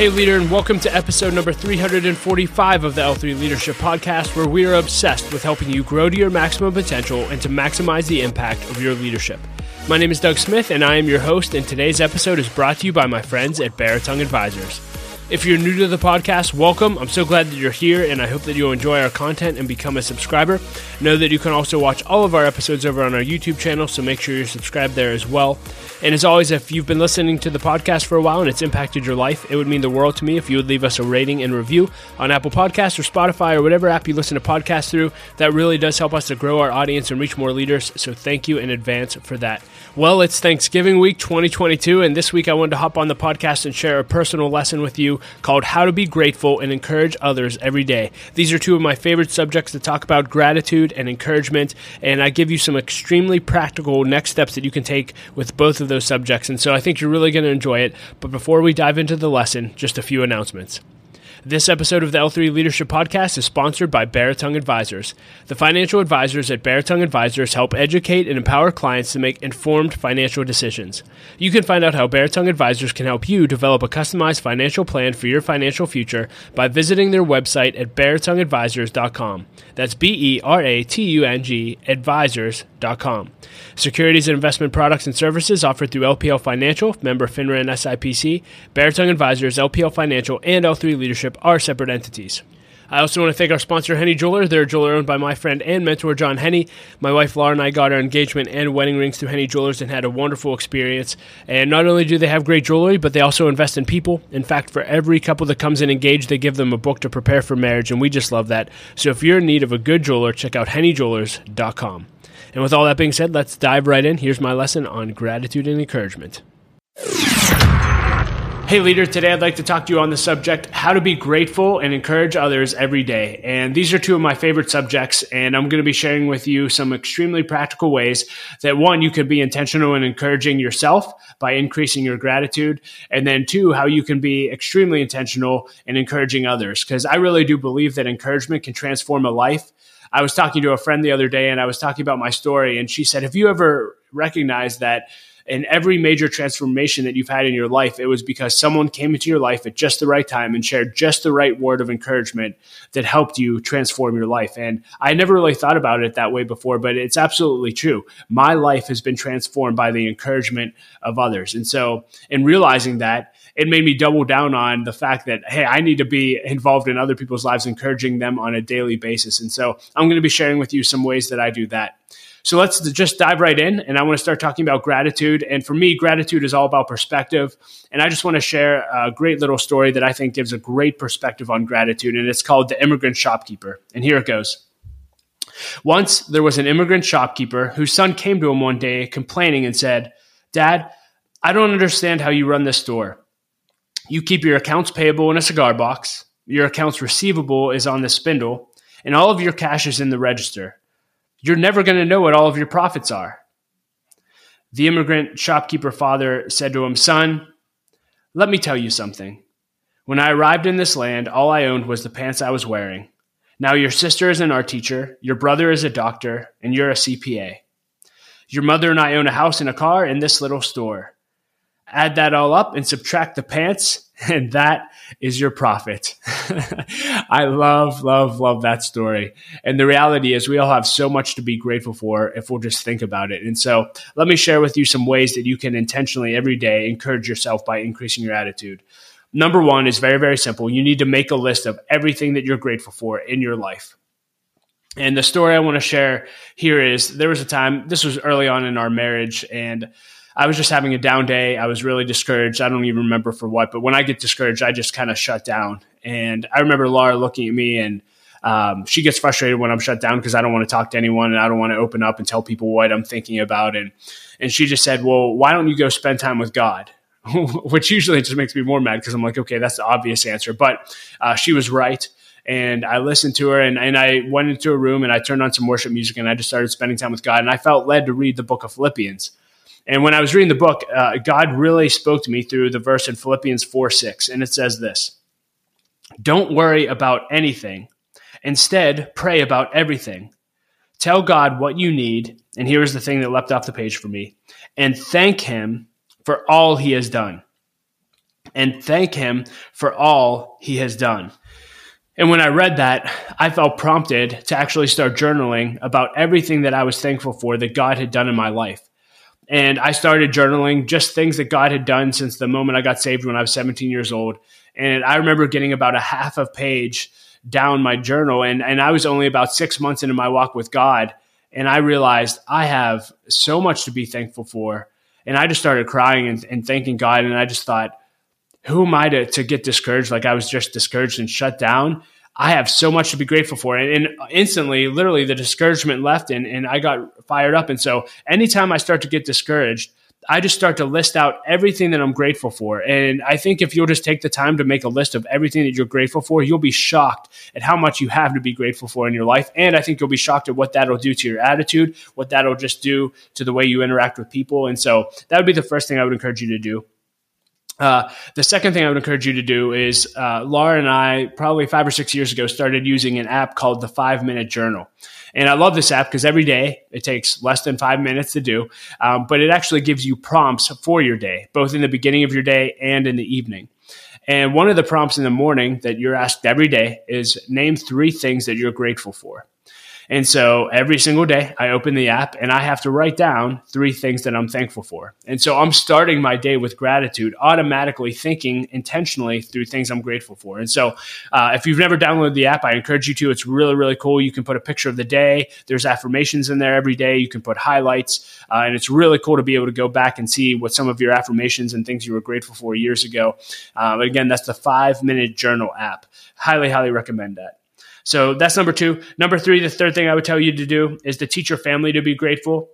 Hey, leader, and welcome to episode number 345 of the L3 Leadership Podcast, where we are obsessed with helping you grow to your maximum potential and to maximize the impact of your leadership. My name is Doug Smith, and I am your host, and today's episode is brought to you by my friends at Beratung Advisors. If you're new to the podcast, welcome. I'm so glad that you're here, and I hope that you'll enjoy our content and become a subscriber. Know that you can also watch all of our episodes over on our YouTube channel, so make sure you're subscribed there as well. And as always, if you've been listening to the podcast for a while and it's impacted your life, it would mean the world to me if you would leave us a rating and review on Apple Podcasts or Spotify or whatever app you listen to podcasts through. That really does help us to grow our audience and reach more leaders, so thank you in advance for that. Well, it's Thanksgiving week 2022, and this week I wanted to hop on the podcast and share a personal lesson with you called How to Be Grateful and Encourage Others Every Day. These are two of my favorite subjects to talk about gratitude and encouragement, and I give you some extremely practical next steps that you can take with both of those subjects. And so I think you're really going to enjoy it. But before we dive into the lesson, just a few announcements. This episode of the L3 Leadership Podcast is sponsored by Beratung Advisors. The financial advisors at Beratung Advisors help educate and empower clients to make informed financial decisions. You can find out how Beratung Advisors can help you develop a customized financial plan for your financial future by visiting their website at beratungadvisors.com. That's B E R A T U N G advisors.com. Securities and investment products and services offered through LPL Financial, member FINRA and SIPC, Beratung Advisors, LPL Financial, and L3 Leadership are separate entities. I also want to thank our sponsor, Henne Jeweler. They're a jeweler owned by my friend and mentor, John Henne. My wife, Laura, and I got our engagement and wedding rings through Henne Jewelers and had a wonderful experience. And not only do they have great jewelry, but they also invest in people. In fact, for every couple that comes in engaged, they give them a book to prepare for marriage, and we just love that. So if you're in need of a good jeweler, check out hennejewelers.com. And with all that being said, let's dive right in. Here's my lesson on gratitude and encouragement. Hey, leader, today I'd like to talk to you on the subject how to be grateful and encourage others every day. And these are two of my favorite subjects, and I'm going to be sharing with you some extremely practical ways that one, you can be intentional in encouraging yourself by increasing your gratitude, and then two, how you can be extremely intentional in encouraging others. Because I really do believe that encouragement can transform a life. I was talking to a friend the other day and I was talking about my story, and she said, Have you ever recognized that? In every major transformation that you've had in your life, it was because someone came into your life at just the right time and shared just the right word of encouragement that helped you transform your life. And I never really thought about it that way before, but it's absolutely true. My life has been transformed by the encouragement of others. And so, in realizing that, it made me double down on the fact that, hey, I need to be involved in other people's lives, encouraging them on a daily basis. And so, I'm going to be sharing with you some ways that I do that. So let's just dive right in. And I want to start talking about gratitude. And for me, gratitude is all about perspective. And I just want to share a great little story that I think gives a great perspective on gratitude. And it's called The Immigrant Shopkeeper. And here it goes. Once there was an immigrant shopkeeper whose son came to him one day complaining and said, Dad, I don't understand how you run this store. You keep your accounts payable in a cigar box, your accounts receivable is on the spindle, and all of your cash is in the register you're never going to know what all of your profits are. The immigrant shopkeeper father said to him, Son, let me tell you something. When I arrived in this land, all I owned was the pants I was wearing. Now your sister is an art teacher, your brother is a doctor, and you're a CPA. Your mother and I own a house and a car in this little store. Add that all up and subtract the pants, and that is your profit. I love, love, love that story. And the reality is, we all have so much to be grateful for if we'll just think about it. And so, let me share with you some ways that you can intentionally every day encourage yourself by increasing your attitude. Number one is very, very simple. You need to make a list of everything that you're grateful for in your life. And the story I want to share here is there was a time, this was early on in our marriage, and I was just having a down day. I was really discouraged. I don't even remember for what, but when I get discouraged, I just kind of shut down. And I remember Laura looking at me and um, she gets frustrated when I'm shut down because I don't want to talk to anyone and I don't want to open up and tell people what I'm thinking about. And and she just said, "Well, why don't you go spend time with God?" Which usually just makes me more mad because I'm like, okay, that's the obvious answer. But uh, she was right. And I listened to her and, and I went into a room and I turned on some worship music and I just started spending time with God. And I felt led to read the book of Philippians. And when I was reading the book, uh, God really spoke to me through the verse in Philippians 4 6. And it says this Don't worry about anything. Instead, pray about everything. Tell God what you need. And here's the thing that leapt off the page for me and thank Him for all He has done. and thank him for all he has done. And when I read that, I felt prompted to actually start journaling about everything that I was thankful for that God had done in my life. And I started journaling just things that God had done since the moment I got saved when I was 17 years old. And I remember getting about a half a page down my journal, and, and I was only about six months into my walk with God. And I realized I have so much to be thankful for. And I just started crying and, and thanking God. And I just thought, who am I to, to get discouraged? Like I was just discouraged and shut down. I have so much to be grateful for. And, and, instantly, literally, the discouragement left and, and I got fired up. And so, anytime I start to get discouraged, I just start to list out everything that I'm grateful for. And I think if you'll just take the time to make a list of everything that you're grateful for, you'll be shocked at how much you have to be grateful for in your life. And I think you'll be shocked at what that'll do to your attitude, what that'll just do to the way you interact with people. And so, that would be the first thing I would encourage you to do. Uh, the second thing I would encourage you to do is uh, Laura and I, probably five or six years ago, started using an app called the Five Minute Journal. And I love this app because every day it takes less than five minutes to do, um, but it actually gives you prompts for your day, both in the beginning of your day and in the evening. And one of the prompts in the morning that you're asked every day is name three things that you're grateful for. And so every single day I open the app and I have to write down three things that I'm thankful for. And so I'm starting my day with gratitude, automatically thinking intentionally through things I'm grateful for. And so uh, if you've never downloaded the app, I encourage you to. It's really, really cool. You can put a picture of the day, there's affirmations in there every day. You can put highlights. Uh, and it's really cool to be able to go back and see what some of your affirmations and things you were grateful for years ago. Uh, but again, that's the five minute journal app. Highly, highly recommend that. So that's number two. Number three, the third thing I would tell you to do is to teach your family to be grateful.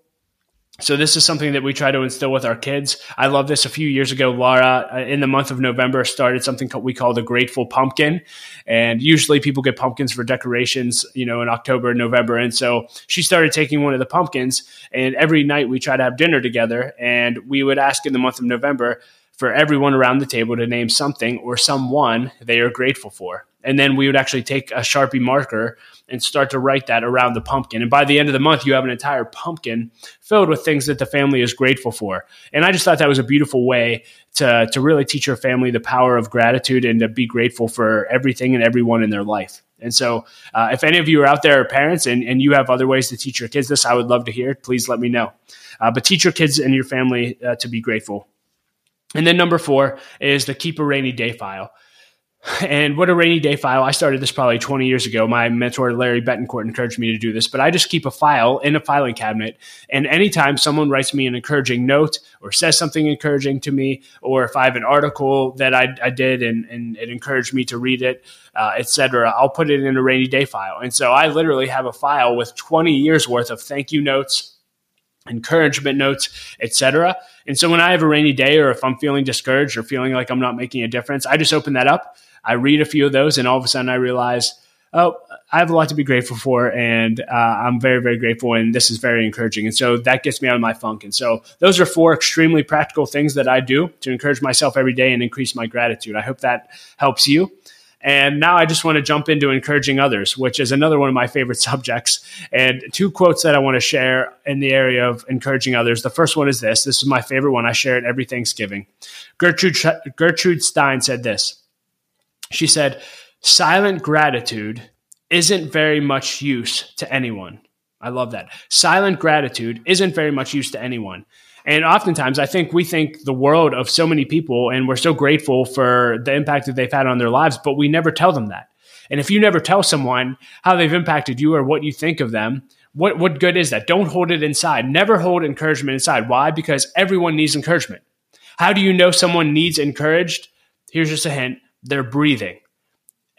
So this is something that we try to instill with our kids. I love this. A few years ago, Laura, uh, in the month of November, started something we call the Grateful Pumpkin, and usually people get pumpkins for decorations, you know, in October and November. And so she started taking one of the pumpkins, and every night we try to have dinner together, and we would ask in the month of November for everyone around the table to name something or someone they are grateful for. And then we would actually take a Sharpie marker and start to write that around the pumpkin. And by the end of the month, you have an entire pumpkin filled with things that the family is grateful for. And I just thought that was a beautiful way to, to really teach your family the power of gratitude and to be grateful for everything and everyone in their life. And so, uh, if any of you are out there, parents, and, and you have other ways to teach your kids this, I would love to hear. Please let me know. Uh, but teach your kids and your family uh, to be grateful. And then number four is the keep a rainy day file. And what a rainy day file. I started this probably 20 years ago. My mentor, Larry Betancourt, encouraged me to do this, but I just keep a file in a filing cabinet. And anytime someone writes me an encouraging note or says something encouraging to me, or if I have an article that I, I did and, and, it encouraged me to read it, uh, etc., I'll put it in a rainy day file. And so I literally have a file with 20 years worth of thank you notes, encouragement notes, etc. And so when I have a rainy day or if I'm feeling discouraged or feeling like I'm not making a difference, I just open that up. I read a few of those and all of a sudden I realize, oh, I have a lot to be grateful for and uh, I'm very, very grateful and this is very encouraging. And so that gets me out of my funk. And so those are four extremely practical things that I do to encourage myself every day and increase my gratitude. I hope that helps you. And now I just want to jump into encouraging others, which is another one of my favorite subjects. And two quotes that I want to share in the area of encouraging others. The first one is this. This is my favorite one. I share it every Thanksgiving. Gertrude, Gertrude Stein said this. She said, Silent gratitude isn't very much use to anyone. I love that. Silent gratitude isn't very much use to anyone. And oftentimes, I think we think the world of so many people, and we're so grateful for the impact that they've had on their lives, but we never tell them that. And if you never tell someone how they've impacted you or what you think of them, what, what good is that? Don't hold it inside. Never hold encouragement inside. Why? Because everyone needs encouragement. How do you know someone needs encouraged? Here's just a hint they're breathing.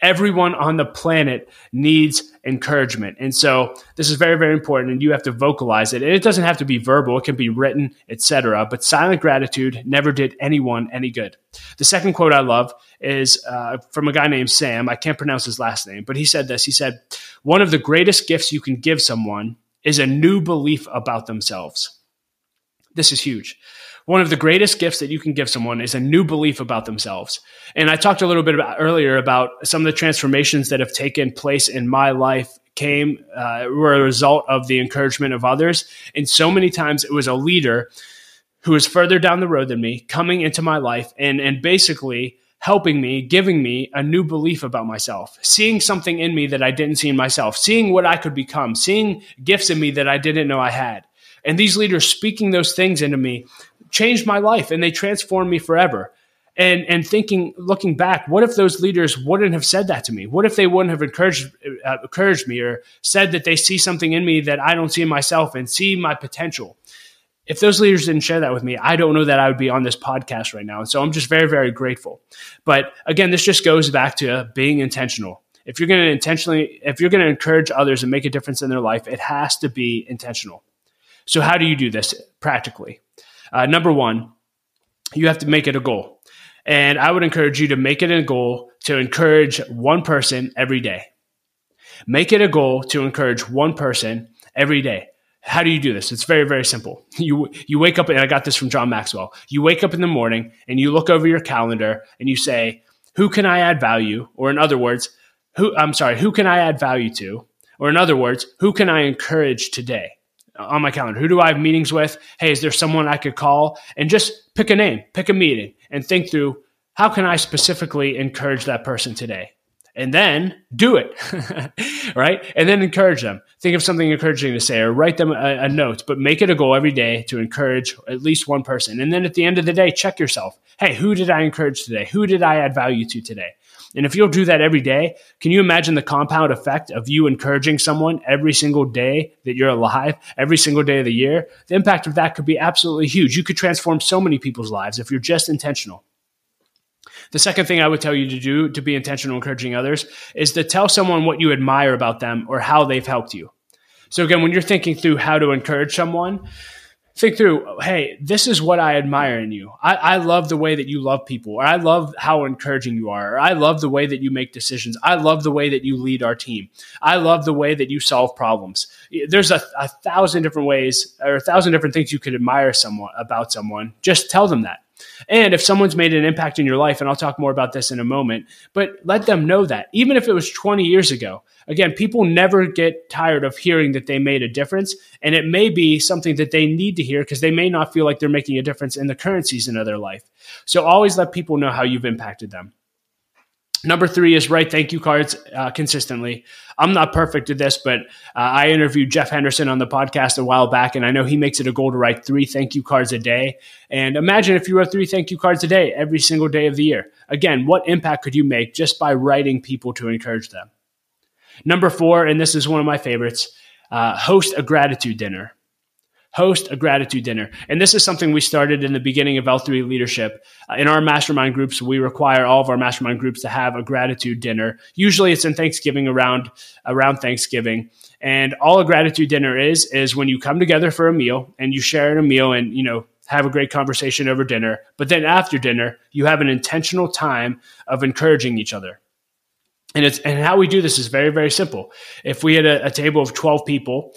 Everyone on the planet needs encouragement. And so this is very, very important and you have to vocalize it. And it doesn't have to be verbal, it can be written, etc. But silent gratitude never did anyone any good. The second quote I love is uh, from a guy named Sam. I can't pronounce his last name, but he said this. He said, One of the greatest gifts you can give someone is a new belief about themselves. This is huge one of the greatest gifts that you can give someone is a new belief about themselves. And I talked a little bit about earlier about some of the transformations that have taken place in my life came uh, were a result of the encouragement of others. And so many times it was a leader who was further down the road than me coming into my life and, and basically helping me, giving me a new belief about myself, seeing something in me that I didn't see in myself, seeing what I could become, seeing gifts in me that I didn't know I had. And these leaders speaking those things into me changed my life and they transformed me forever. And, and thinking, looking back, what if those leaders wouldn't have said that to me? What if they wouldn't have encouraged, uh, encouraged me or said that they see something in me that I don't see in myself and see my potential? if those leaders didn't share that with me, I don't know that I would be on this podcast right now. And so I'm just very, very grateful. But again, this just goes back to being intentional. If you're going to intentionally, if you're going to encourage others and make a difference in their life, it has to be intentional. So, how do you do this practically? Uh, number one, you have to make it a goal. And I would encourage you to make it a goal to encourage one person every day. Make it a goal to encourage one person every day. How do you do this? It's very, very simple. You you wake up, and I got this from John Maxwell. You wake up in the morning and you look over your calendar and you say, "Who can I add value?" Or in other words, who I'm sorry, who can I add value to? Or in other words, who can I encourage today on my calendar? Who do I have meetings with? Hey, is there someone I could call? And just pick a name, pick a meeting, and think through how can I specifically encourage that person today? and then do it, right? And then encourage them. Think of something encouraging to say or write them a, a, note, but make it a goal every day to encourage at least one person. And then at the end of the day, check yourself. Hey, who did I encourage today? Who did I add value to today? And if you'll do that every day, can you imagine the compound effect of you encouraging someone every single day that you're alive, every single day of the year? The impact of that could be absolutely huge. You could transform so many people's lives if you're just intentional. The second thing I would tell you to do to be intentional encouraging others is to tell someone what you admire about them or how they've helped you. So again, when you're thinking through how to encourage someone, think through, hey, this is what I admire in you. I, I, love the way that you love people, or I love how encouraging you are, or I love the way that you make decisions. I love the way that you lead our team. I love the way that you solve problems. There's a, a thousand different ways or a thousand different things you could admire someone about someone. Just tell them that. And if someone's made an impact in your life, and I'll talk more about this in a moment, but let them know that, even if it was 20 years ago. Again, people never get tired of hearing that they made a difference. And it may be something that they need to hear because they may not feel like they're making a difference in the current season of their life. So always let people know how you've impacted them. Number three is write thank you cards uh, consistently. I'm not perfect at this, but uh, I interviewed Jeff Henderson on the podcast a while back, and I know he makes it a goal to write three thank you cards a day. And imagine if you wrote three thank you cards a day every single day of the year. Again, what impact could you make just by writing people to encourage them? Number four, and this is one of my favorites, uh, host a gratitude dinner host a gratitude dinner. And this is something we started in the beginning of L3 leadership. Uh, in our mastermind groups, we require all of our mastermind groups to have a gratitude dinner. Usually it's in Thanksgiving around around Thanksgiving. And all a gratitude dinner is is when you come together for a meal and you share in a meal and you know have a great conversation over dinner. But then after dinner, you have an intentional time of encouraging each other. And it's and how we do this is very very simple. If we had a, a table of 12 people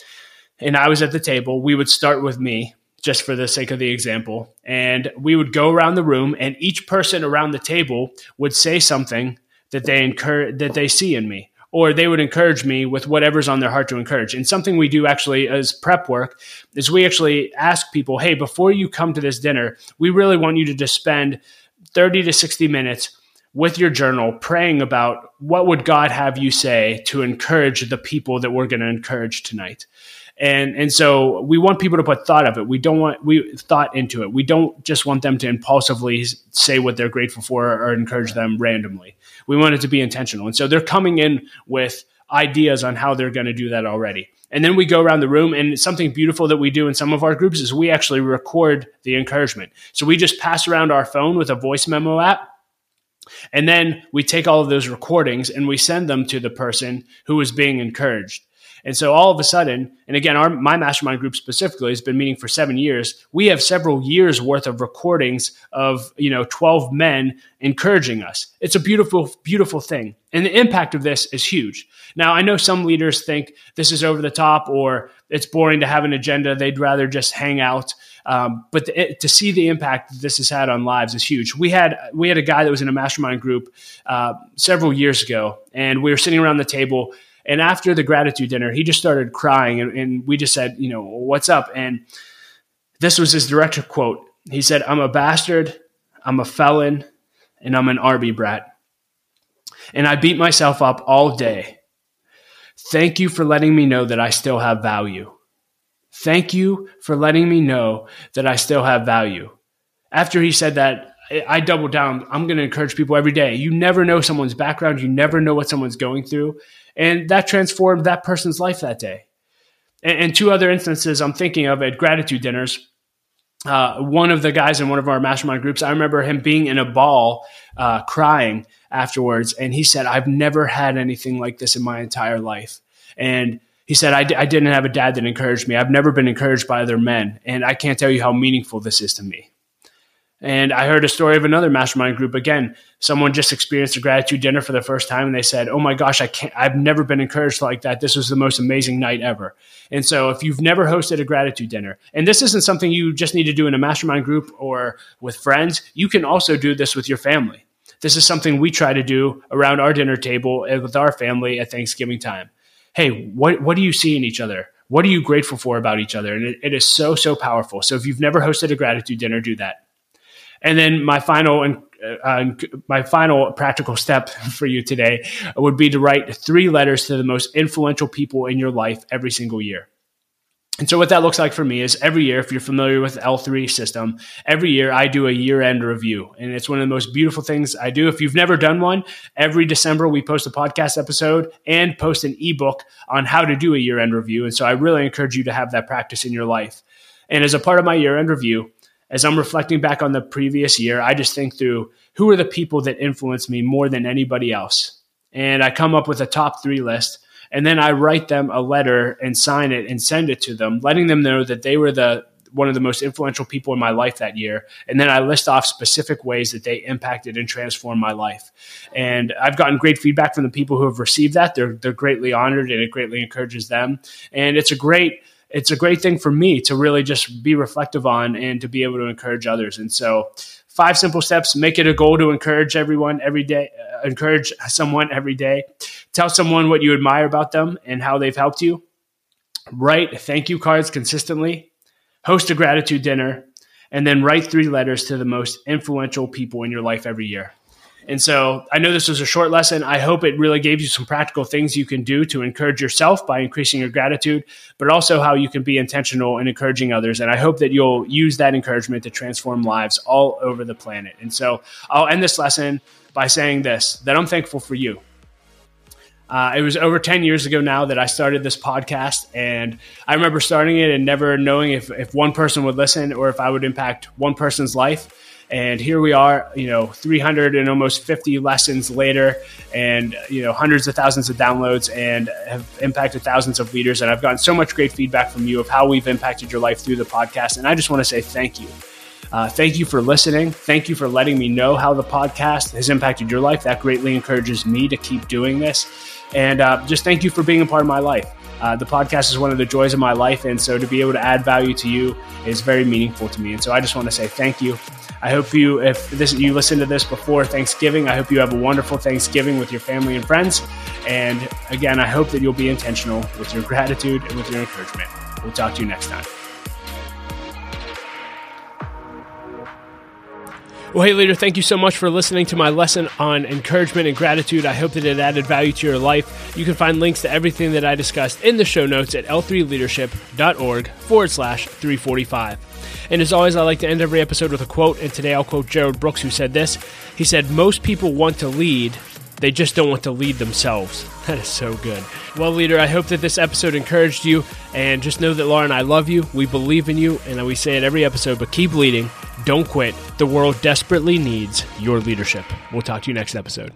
and I was at the table, we would start with me just for the sake of the example. And we would go around the room and each person around the table would say something that they encourage that they see in me. Or they would encourage me with whatever's on their heart to encourage. And something we do actually as prep work is we actually ask people, hey, before you come to this dinner, we really want you to just spend 30 to 60 minutes with your journal praying about what would God have you say to encourage the people that we're going to encourage tonight. And and so we want people to put thought of it. We don't want we thought into it. We don't just want them to impulsively say what they're grateful for or encourage them randomly. We want it to be intentional. And so they're coming in with ideas on how they're going to do that already. And then we go around the room and something beautiful that we do in some of our groups is we actually record the encouragement. So we just pass around our phone with a voice memo app and then we take all of those recordings and we send them to the person who is being encouraged and so all of a sudden, and again, our my mastermind group specifically has been meeting for seven years. We have several years worth of recordings of you know twelve men encouraging us. It's a beautiful, beautiful thing, and the impact of this is huge. Now, I know some leaders think this is over the top or it's boring to have an agenda. They'd rather just hang out. Um, but the, it, to see the impact that this has had on lives is huge. We had we had a guy that was in a mastermind group uh, several years ago, and we were sitting around the table and after the gratitude dinner, he just started crying. And, and we just said, you know, what's up? And this was his direct quote. He said, I'm a bastard, I'm a felon, and I'm an Arby brat. And I beat myself up all day. Thank you for letting me know that I still have value. Thank you for letting me know that I still have value. After he said that, I doubled down. I'm going to encourage people every day. You never know someone's background. You never know what someone's going through. And that transformed that person's life that day. And, and two other instances I'm thinking of at gratitude dinners. Uh, one of the guys in one of our mastermind groups, I remember him being in a ball, uh, crying afterwards. And he said, I've never had anything like this in my entire life. And he said, I d- I didn't have a dad that encouraged me. I've never been encouraged by other men. And I can't tell you how meaningful this is to me. And I heard a story of another mastermind group. Again, someone just experienced a gratitude dinner for the first time and they said, Oh my gosh, I can't, I've never been encouraged like that. This was the most amazing night ever. And so if you've never hosted a gratitude dinner, and this isn't something you just need to do in a mastermind group or with friends, you can also do this with your family. This is something we try to do around our dinner table with our family at Thanksgiving time hey, what, what do you see in each other? What are you grateful for about each other? And it, it is so, so powerful. So if you've never hosted a gratitude dinner, do that. And then my final and uh, my final practical step for you today would be to write three letters to the most influential people in your life every single year. And so what that looks like for me is every year, if you're familiar with the L3 system, every year I do a year end review. And it's one of the most beautiful things I do. If you've never done one, every December we post a podcast episode and post an ebook on how to do a year end review. And so I really encourage you to have that practice in your life. And as a part of my year end review, as I'm reflecting back on the previous year, I just think through who are the people that influenced me more than anybody else. And I come up with a top three list and then I write them a letter and sign it and send it to them, letting them know that they were the one of the most influential people in my life that year. And then I list off specific ways that they impacted and transformed my life. And I've gotten great feedback from the people who have received that. They're they're greatly honored and it greatly encourages them. And it's a great it's a great thing for me to really just be reflective on and to be able to encourage others. And so five simple steps make it a goal to encourage everyone every day uh, encourage someone every day tell someone what you admire about them and how they've helped you write thank you cards consistently host a gratitude dinner and then write three letters to the most influential people in your life every year and so I know this was a short lesson. I hope it really gave you some practical things you can do to encourage yourself by increasing your gratitude, but also how you can be intentional in encouraging others. And I hope that you'll use that encouragement to transform lives all over the planet. And so I'll end this lesson by saying this that I'm thankful for you. Uh, it was over 10 years ago now that I started this podcast. And I remember starting it and never knowing if, if one person would listen or if I would impact one person's life. And here we are, you know, 300 and almost 50 lessons later, and, you know, hundreds of thousands of downloads and have impacted thousands of leaders. And I've gotten so much great feedback from you of how we've impacted your life through the podcast. And I just want to say thank you. Uh, thank you for listening. Thank you for letting me know how the podcast has impacted your life. That greatly encourages me to keep doing this. And uh, just thank you for being a part of my life. Uh, the podcast is one of the joys of my life. And so to be able to add value to you is very meaningful to me. And so I just want to say thank you. I hope you, if this you listen to this before Thanksgiving, I hope you have a wonderful Thanksgiving with your family and friends. And again, I hope that you'll be intentional with your gratitude and with your encouragement. We'll talk to you next time. Well, hey, leader, thank you so much for listening to my lesson on encouragement and gratitude. I hope that it added value to your life. You can find links to everything that I discussed in the show notes at l3leadership.org forward slash 345. And as always, I like to end every episode with a quote, and today I'll quote Gerald Brooks, who said this. He said, Most people want to lead, they just don't want to lead themselves. That is so good. Well, leader, I hope that this episode encouraged you. And just know that Laura and I love you. We believe in you. And we say it every episode, but keep leading. Don't quit. The world desperately needs your leadership. We'll talk to you next episode.